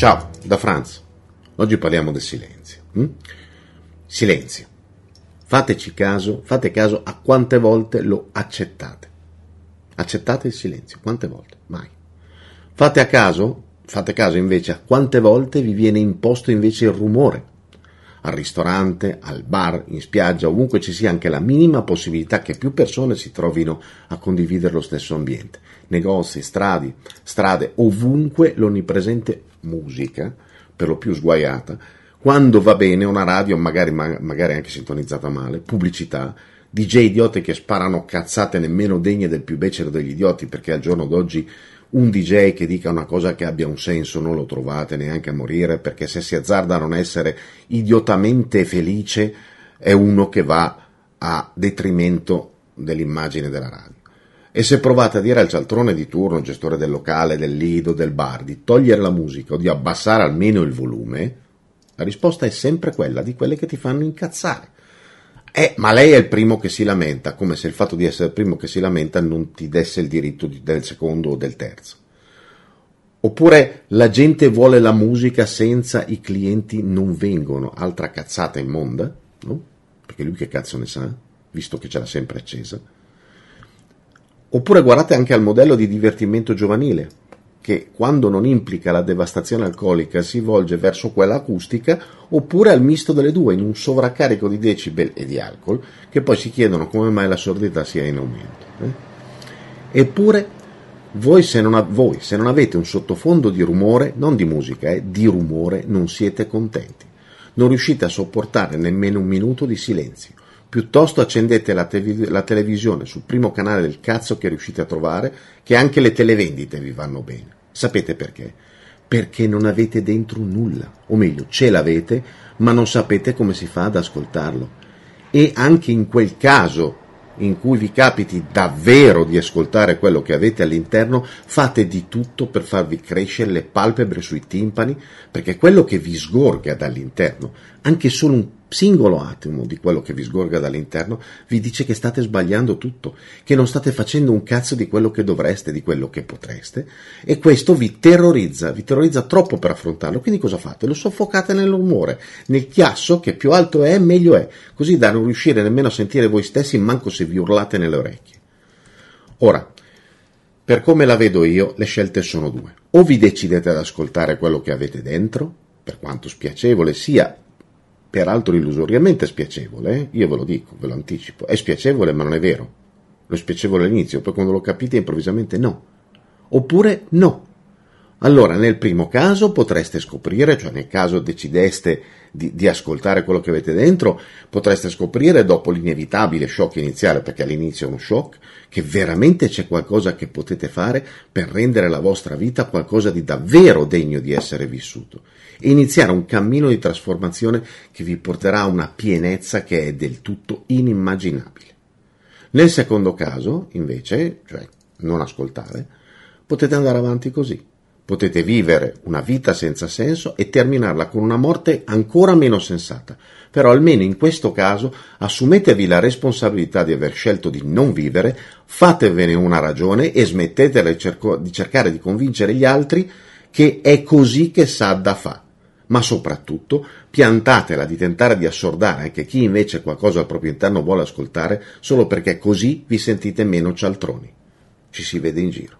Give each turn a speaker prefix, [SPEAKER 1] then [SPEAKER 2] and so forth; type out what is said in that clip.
[SPEAKER 1] Ciao, da Franz. Oggi parliamo del silenzio. Hm? Silenzio. Fateci caso, fate caso a quante volte lo accettate. Accettate il silenzio, quante volte? Mai. Fate a caso, fate caso invece a quante volte vi viene imposto invece il rumore al ristorante, al bar, in spiaggia, ovunque ci sia anche la minima possibilità che più persone si trovino a condividere lo stesso ambiente. Negozi, strade, strade, ovunque l'onnipresente musica, per lo più sguaiata, quando va bene una radio, magari, magari anche sintonizzata male, pubblicità, DJ idioti che sparano cazzate nemmeno degne del più becero degli idioti, perché al giorno d'oggi un DJ che dica una cosa che abbia un senso non lo trovate neanche a morire perché se si azzarda a non essere idiotamente felice è uno che va a detrimento dell'immagine della radio. E se provate a dire al cialtrone di turno, gestore del locale, del lido, del bar, di togliere la musica o di abbassare almeno il volume, la risposta è sempre quella di quelle che ti fanno incazzare. Eh, ma lei è il primo che si lamenta, come se il fatto di essere il primo che si lamenta non ti desse il diritto di, del secondo o del terzo. Oppure la gente vuole la musica senza i clienti non vengono, altra cazzata immonda, no? Perché lui che cazzo ne sa, visto che ce l'ha sempre accesa. Oppure guardate anche al modello di divertimento giovanile che quando non implica la devastazione alcolica si volge verso quella acustica oppure al misto delle due in un sovraccarico di decibel e di alcol che poi si chiedono come mai la sordità sia in aumento. Eh? Eppure voi se, ha, voi se, non avete un sottofondo di rumore, non di musica, eh, di rumore, non siete contenti. Non riuscite a sopportare nemmeno un minuto di silenzio. Piuttosto accendete la, te- la, televisione sul primo canale del cazzo che riuscite a trovare, che anche le televendite vi vanno bene. Sapete perché? Perché non avete dentro nulla, o meglio, ce l'avete, ma non sapete come si fa ad ascoltarlo. E anche in quel caso in cui vi capiti davvero di ascoltare quello che avete all'interno, fate di tutto per farvi crescere le palpebre sui timpani, perché quello che vi sgorga dall'interno, anche solo un singolo attimo di quello che vi sgorga dall'interno vi dice che state sbagliando tutto, che non state facendo un cazzo di quello che dovreste, di quello che potreste, e questo vi terrorizza, vi terrorizza troppo per affrontarlo. Quindi cosa fate? Lo soffocate nell'umore, nel chiasso che più alto è, meglio è, così da non riuscire nemmeno a sentire voi stessi, manco se vi urlate nelle orecchie. Ora, per come la vedo io, le scelte sono due. O vi decidete ad ascoltare quello che avete dentro, per quanto spiacevole sia peraltro illusoriamente spiacevole, eh? io ve lo dico, ve lo anticipo, è spiacevole ma non è vero, lo è spiacevole all'inizio, poi quando lo capite improvvisamente no, oppure no. Allora, nel primo caso potreste scoprire, cioè nel caso decideste di, di, ascoltare quello che avete dentro, potreste scoprire dopo l'inevitabile shock iniziale, perché all'inizio è uno shock, che veramente c'è qualcosa che potete fare per rendere la vostra vita qualcosa di davvero degno di essere vissuto e iniziare un cammino di trasformazione che vi porterà a una pienezza che è del tutto inimmaginabile. Nel secondo caso, invece, cioè non ascoltare, potete andare avanti così Potete vivere una vita senza senso e terminarla con una morte ancora meno sensata, però almeno in questo caso assumetevi la responsabilità di aver scelto di non vivere, fatevene una ragione e smettetela di cercare di convincere gli altri che è così che Sadda fa. Ma soprattutto piantatela di tentare di assordare anche chi invece qualcosa al proprio interno vuole ascoltare solo perché così vi sentite meno cialtroni. Ci si vede in giro.